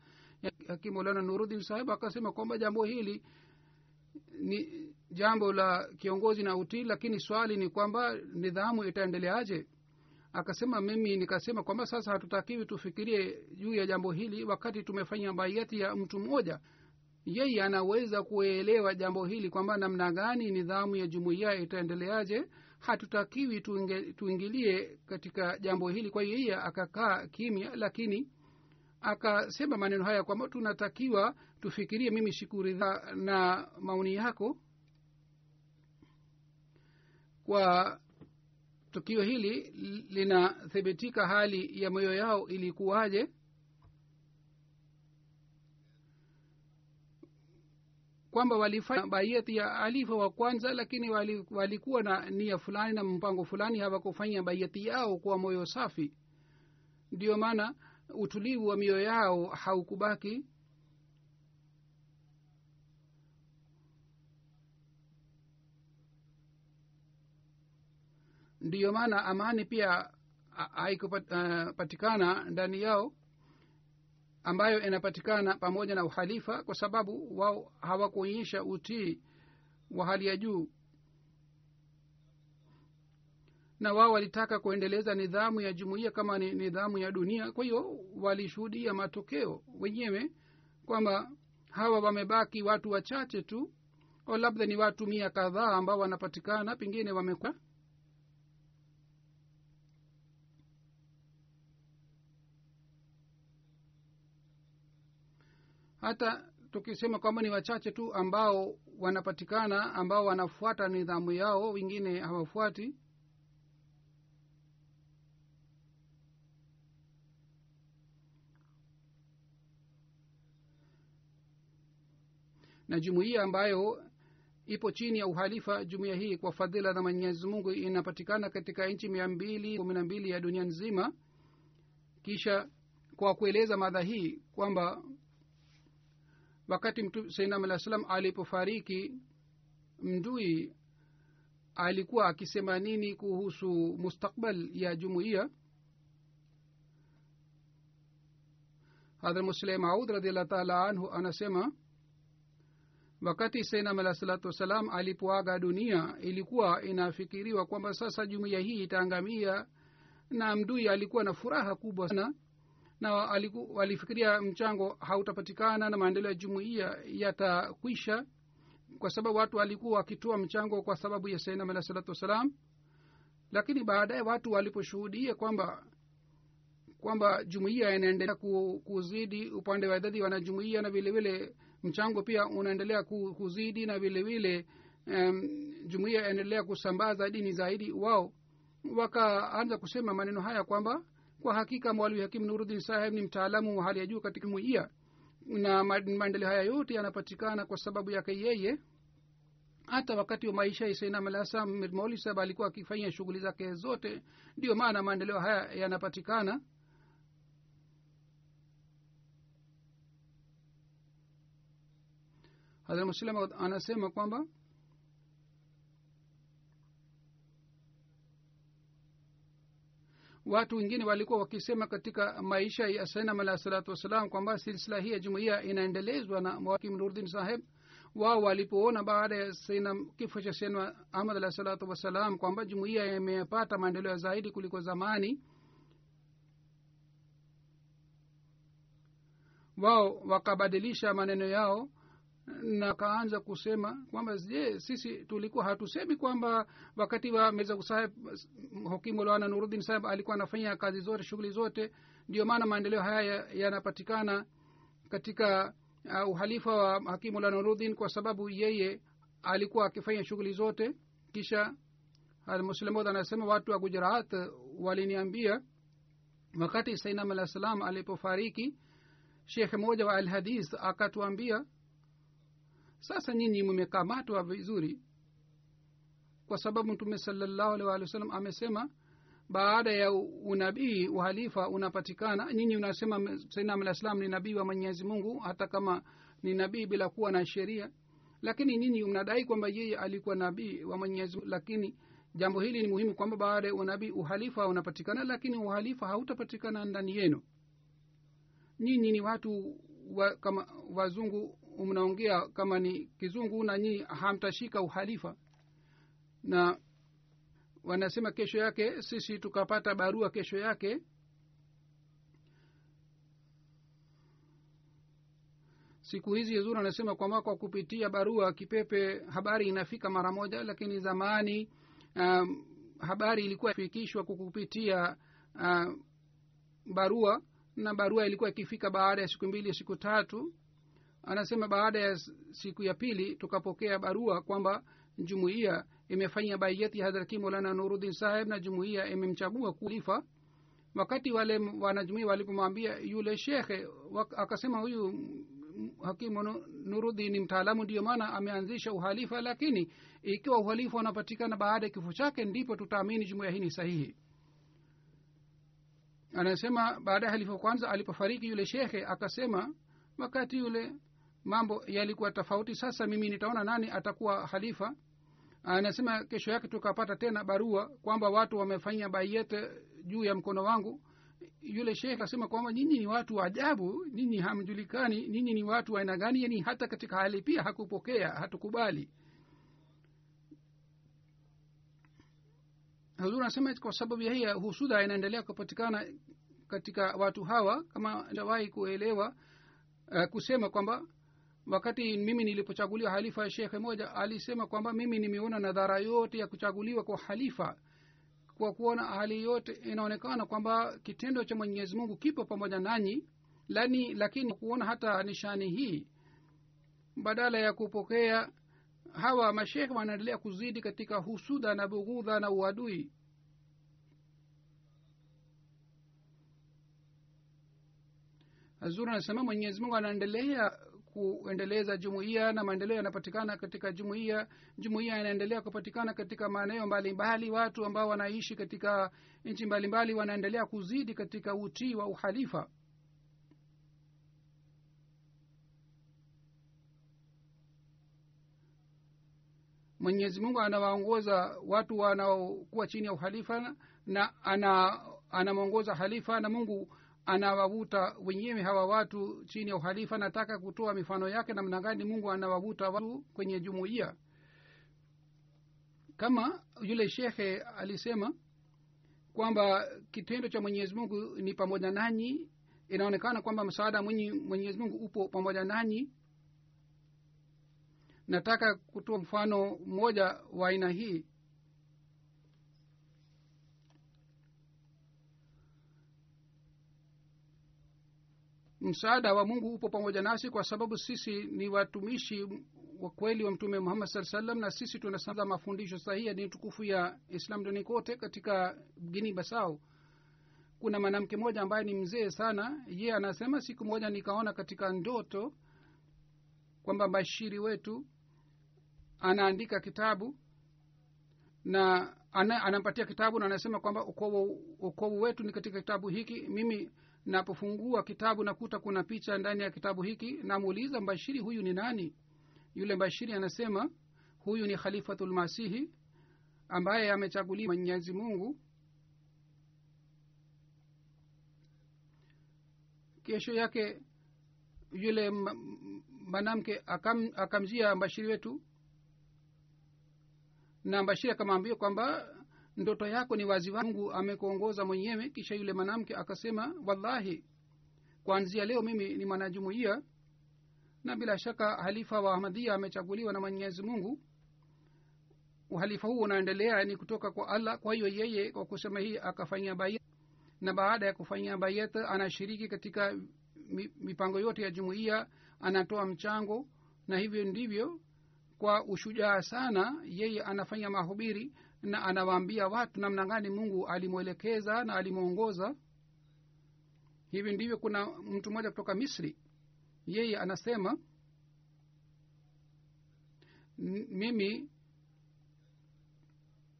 akimolana nurudin saheb akasema kwamba jambo hili ni jambo la kiongozi na utii lakini swali ni kwamba nidhamu itaendeleaje? Akasema mimi nikasema kwamba sasa hatutakiwi tufikirie juu ya jambo hili wakati tumefanya baiyati ya mtu mmoja yeye anaweza kuelewa jambo hili kwamba namna gani nidhamu ya jumuiya itaendeleaje. Hatutakiwi tuinge, tuingilie katika jambo hili. Kwa hiyo yeye akakaa kimya lakini akasema maneno haya kwamba tunatakiwa tufikirie mimi sikuridha na maoni yako kwa tukio hili. Linathibitika hali ya moyo yao ilikuwaje kwamba walifanya baiati ya alifa wa kwanza lakini walikuwa na nia fulani na mpango fulani hawakufanya baiati yao kwa moyo safi. Ndiyo maana utulivu wa mioyo yao haukubaki. Ndiyo maana amani pia haikupatikana uh, ndani yao ambayo inapatikana pamoja na uhalifa kwa sababu wao hawakuonyesha utii wa hali ya juu. Na wao walitaka kuendeleza nidhamu ya jumuiya kama ni nidhamu ya dunia. Kwa hiyo walishuhudia matokeo wenyewe kwamba hawa wamebaki watu wachache tu au labda ni watu mia kadhaa ambao wanapatikana pengine wamekwa hata tukisema kwamba ni wachache tu ambao wanapatikana ambao wanafuata nidhamu yao wengine hawafuati. Na jumuiya ambayo ipo chini ya uhalifa jumuiya hii kwa fadhila za mwenyezi mungu inapatikana katika nchi mia mbili kumi na mbili ya dunia nzima. Kisha kwa kueleza madha hii kwamba wakati mtu sainam alah salam alipofariki mdui alikuwa akisema nini kuhusu mustakbal ya jumuiya? Hadhra musleh maud radiallah taala anhu anasema wakati sainam alah salatu wassalam alipoaga dunia ilikuwa inafikiriwa kwamba sasa jumuiya hii itaangamia na mdui alikuwa na furaha kubwa sana na walifikiria mchango hautapatikana na maendeleo ya jumuiya yatakwisha kwa sababu watu walikuwa wakitoa mchango kwa sababu ya sainam alah salatu wassalam lakini baadaye watu waliposhuhudia kwamba kwamba jumuiya inaendelea kuzidi upande wa idadi wanajumuiya na vile vile mchango pia unaendelea kuzidi na vile vile um, jumuiya inaendelea kusambaza dini zaidi wao wakaanza kusema maneno haya kwamba kwa hakika mwalimu hakim nurudin saheb ni mtaalamu wa hali ya juu katika jumuiya na maendeleo haya yote yanapatikana kwa sababu yake yeye. Hata wakati wa maisha alhasam mauli saheb alikuwa akifanya shughuli zake zote ndio maana maendeleo haya yanapatikana. Hadrat muslim anasema kwamba watu wengine walikuwa wakisema katika maisha ya sainam alahi salatu wassalam kwamba silsila hii ya jumuiya inaendelezwa na mwakim nurdin saheb wao walipoona baada ya sainam kifo cha sainam ahmad alahi salatu wassalam kwamba jumuiya imepata maendeleo zaidi kuliko zamani wao wakabadilisha maneno yao na akaanza kusema kwamba je sisi tulikuwa hatusemi kwamba wakati wa mirza saheb hukimu lwana nurudin saheb alikuwa anafanya kazi zote shughuli zote ndio maana maendeleo haya yanapatikana katika uh, uhalifa wa hakimu lwana nurudin kwa sababu yeye alikuwa akifanya shughuli zote. Kisha almuslimod anasema watu wa gujarat waliniambia wakati sainam alah salam alipofariki shekhe mmoja wa alhadith akatuambia sasa nyinyi mmekamatwa vizuri. Kwa sababu mtume salallahu alih walih wa amesema baada ya unabii uhalifa unapatikana nyinyi unasema sainam ni nabii wa mwenyezi mungu hata kama ni nabii bila kuwa na sheria. Lakini nyinyi mnadai kwamba yeye alikuwa nabii wa mwenyezi lakini jambo hili ni muhimu kwamba baada ya unabii uhalifa unapatikana lakini uhalifa hautapatikana ndani yenu. Nyinyi ni watu wa, kama wazungu mnaongea kama ni kizungu na nyinyi hamtashika uhalifa. Na wanasema kesho yake sisi tukapata barua kesho yake. Siku hizi zuri anasema kwa kupitia barua kipepe habari inafika mara moja lakini zamani um, habari ilikuwa fikishwa kwa kupitia uh, barua na barua ilikuwa ikifika baada ya siku mbili siku tatu anasema baada ya siku ya pili tukapokea barua kwamba jumuiya imefanya baiyati hadrati molana nurudin saheb na jumuiya imemchagua kulifa. Wakati wale wanajumuia walipomwambia yule shekhe akasema huyu hakimu nurudhi ni mtaalamu ndiyo maana ameanzisha uhalifa lakini ikiwa uhalifa unapatikana baada ya kifo chake ndipo tutaamini jumuiya hii ni sahihi. Anasema baada ya halifa kwanza alipofariki yule shekhe akasema wakati yule mambo yalikuwa tofauti. Sasa mimi nitaona nani atakuwa halifa anasema kesho yake tukapata tena barua kwamba watu wamefanya baiyete juu ya mkono wangu. Yule shekh akasema kwamba nyinyi ni watu wa ajabu nyinyi hamjulikani nyinyi ni watu wa aina gani? Yani hata katika hali pia hakupokea hatukubali. Huzuri anasema kwa sababu ya hiya husuda inaendelea kupatikana katika watu hawa kama jawahi kuelewa uh, kusema kwamba wakati mimi nilipochaguliwa halifa ya shekhe moja alisema kwamba mimi nimeona nadhara yote ya kuchaguliwa kwa halifa kwa kuona hali yote inaonekana kwamba kitendo cha mwenyezi mungu kipo pamoja nanyi lani lakini kuona hata nishani hii. Badala ya kupokea hawa mashekhe wanaendelea kuzidi katika husuda na bughudha na uadui. Hazuri anasema mwenyezi mungu anaendelea kuendeleza jumuiya na maendeleo yanapatikana katika jumuiya. Jumuiya inaendelea kupatikana katika maeneo mbalimbali. Watu ambao wanaishi katika nchi mbalimbali wanaendelea kuzidi katika utii wa uhalifa. Mwenyezi mungu anawaongoza watu wanaokuwa chini ya uhalifa na ana anamwongoza halifa na mungu anawavuta wenyewe hawa watu chini ya uhalifa nataka kutoa mifano yake namna gani mungu anawavuta watu kwenye jumuiya. Kama yule shekhe alisema kwamba kitendo cha mwenyezi mungu ni pamoja nanyi inaonekana kwamba msaada mwenyezi mungu upo pamoja nanyi. Nataka kutoa mfano mmoja wa aina hii msaada wa mungu upo pamoja nasi kwa sababu sisi ni watumishi wa kweli wa mtume muhammad saa salam na sisi tunasamza mafundisho sahihi ya dini tukufu ya islam duni kote katika gini basau kuna mwanamke mmoja ambaye ni mzee sana ye anasema siku moja nikaona katika ndoto kwamba bashiri wetu anaandika kitabu na ana, anampatia kitabu na anasema kwamba ukovu wetu ni katika kitabu hiki mimi napofungua kitabu nakuta kuna picha ndani ya kitabu hiki namuuliza mbashiri huyu ni nani? Yule mbashiri anasema huyu ni khalifatulmasihi ambaye amechaguliwa mwenyezi mungu. Kesho yake yule mwanamke akam, akamjia mbashiri wetu na mbashiri akamwambia kwamba ndoto yako ni wazi. Mungu amekuongoza mwenyewe. Kisha yule mwanamke akasema wallahi kuanzia leo mimi ni mwanajumuia na bila shaka halifa wa ahmadia amechaguliwa na mwenyezi mungu. Uhalifa huu unaendelea ni kutoka kwa allah. Kwa hiyo yeye kwa kusema hii akafanyia bayat. Na baada ya kufanyia bayat anashiriki katika mipango yote ya jumuiya. Anatoa mchango. Na hivyo ndivyo kwa ushujaa sana yeye anafanya mahubiri na anawaambia watu namna gani mungu alimwelekeza na alimwongoza hivi ndivyo kuna mtu mmoja kutoka misri. Yeye anasema mimi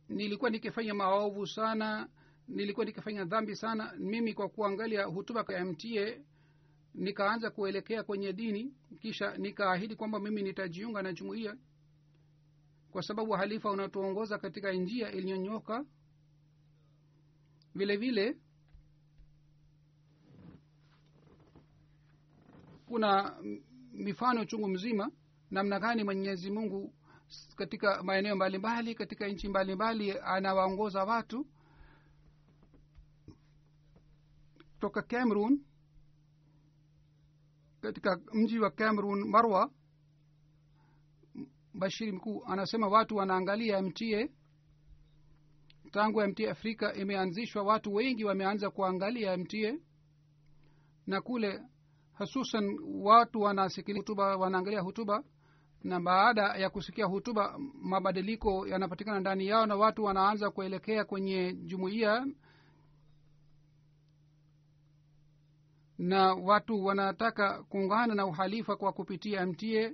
nilikuwa nikifanya maovu sana nilikuwa nikifanya dhambi sana mimi kwa kuangalia hutuba ya mtie nikaanza kuelekea kwenye dini kisha nikaahidi kwamba mimi nitajiunga na jumuiya kwa sababu halifa unatuongoza katika njia iliyonyoka vile vile kuna mifano chungu mzima namna gani mwenyezi mungu katika maeneo mbalimbali katika nchi mbalimbali anawaongoza watu. Toka cameroon katika mji wa cameroon marwa bashiri mkuu anasema watu wanaangalia mta tangu mta afrika imeanzishwa watu wengi wameanza kuangalia mta na kule hususan watu wanasikiliza hutuba wanaangalia hutuba. Na baada ya kusikia hutuba mabadiliko yanapatikana ndani yao na watu wanaanza kuelekea kwenye jumuiya. Na watu wanataka kuungana na uhalifa kwa kupitia mta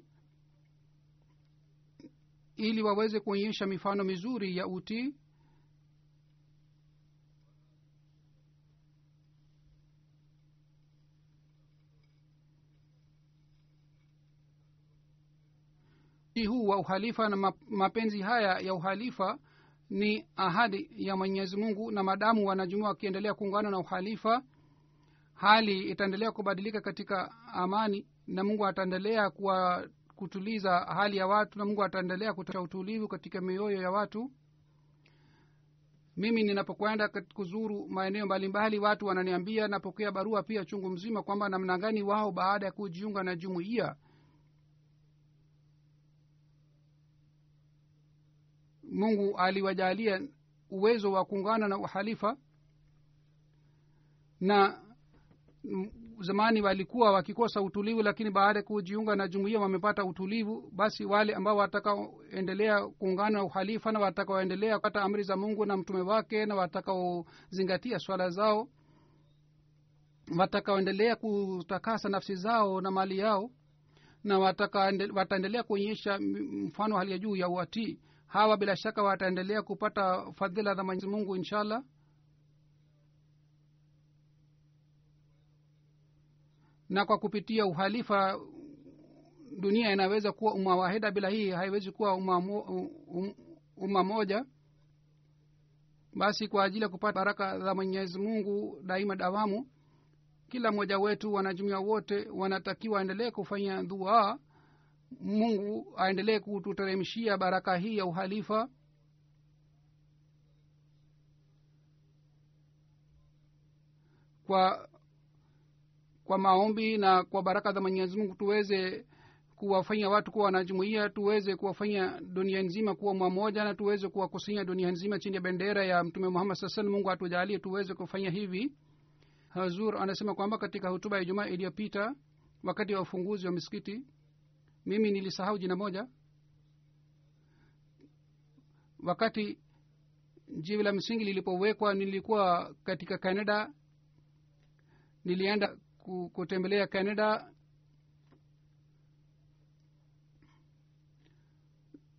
ili waweze kuonyesha mifano mizuri ya utii huu wa uhalifa na mapenzi haya ya uhalifa ni ahadi ya mwenyezi mungu na madamu wanajumua wakiendelea kuungana na uhalifa. Hali itaendelea kubadilika katika amani na mungu ataendelea kuwa kutuliza hali ya watu na mungu ataendelea kutoa utulivu katika mioyo ya watu. Mimi ninapokwenda kuzuru maeneo mbalimbali watu wananiambia napokea barua pia chungu mzima kwamba namna gani wao baada ya kujiunga na jumuiya. Mungu aliwajalia uwezo wa kuungana na uhalifa na zamani walikuwa wakikosa utulivu lakini baada ya kujiunga na jumuia wamepata utulivu. Basi wale ambao watakaoendelea kuungana na uhalifa na watakaoendelea kupata amri za mungu na mtume wake na watakaozingatia swala zao watakaoendelea kutakasa nafsi zao na mali yao na wataendelea kuonyesha mfano hali ya juu ya uatii hawa bila shaka wataendelea kupata fadhila za mwenyezi mungu inshallah na kwa kupitia uhalifa dunia inaweza kuwa umma wahida. Bila hii haiwezi kuwa umma, um, um, moja. Basi kwa ajili ya kupata baraka za mwenyezi mungu daima dawamu kila mmoja wetu wanajumia wote wanatakiwa aendelee kufanya dua. Mungu aendelee kututeremshia baraka hii ya uhalifa. Kwa kwa maombi na kwa baraka za mwenyezi mungu tuweze kuwafanya watu kuwa wanajumuia tuweze kuwafanya dunia nzima kuwa mwamoja na tuweze kuwakusanya dunia nzima chini ya bendera ya mtume muhammad saa salam mungu atujalie tuweze kufanya hivi. Hazur anasema kwamba katika hutuba ya jumaa iliyopita wakati wa ufunguzi wa misikiti mimi nilisahau jina moja. Wakati jiwe la msingi lilipowekwa nilikuwa katika canada nilienda kutembelea canada.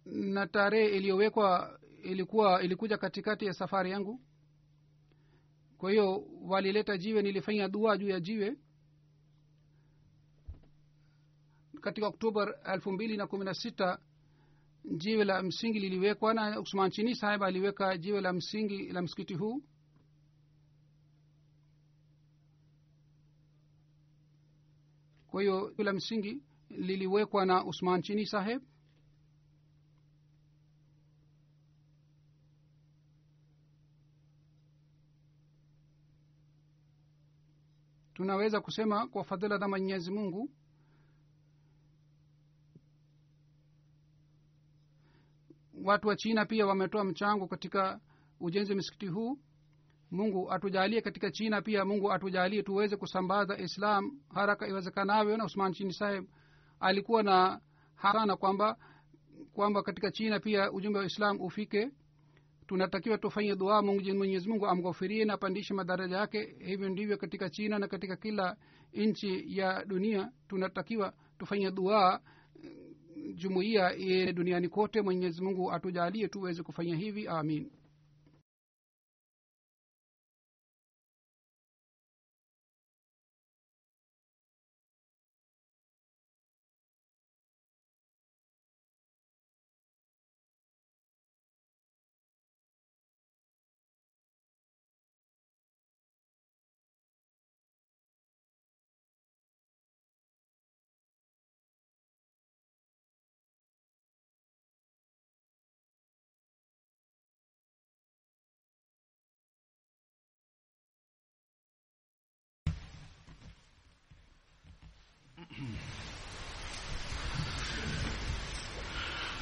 Na tarehe iliyowekwa ilikuwa ilikuja katikati ya safari yangu. Kwa hiyo walileta jiwe nilifanya dua juu ya jiwe. Katika oktoba elfu mbili na kumi na sita jiwe la msingi liliwekwa na usman chini aliweka jiwe la msingi la msikiti huu kwa hiyo la msingi liliwekwa na usman chini saheb. Tunaweza kusema kwa fadhila za mwenyezi mungu watu wa china pia wametoa mchango katika ujenzi wa msikiti huu mungu atujalie katika china pia mungu atujalie tuweze kusambaza islam haraka iwezekanavyo. Na usman chini saheb alikuwa na hasana kwamba kwamba katika china pia ujumbe wa islam ufike. Tunatakiwa tufanye dua mungu mwenyezi mungu amghofirie na apandishe madaraja yake. Hivyo ndivyo katika china na katika kila nchi ya dunia tunatakiwa tufanye dua jumuiya duniani kote. Mwenyezi mungu atujalie tuweze kufanya hivi. Amin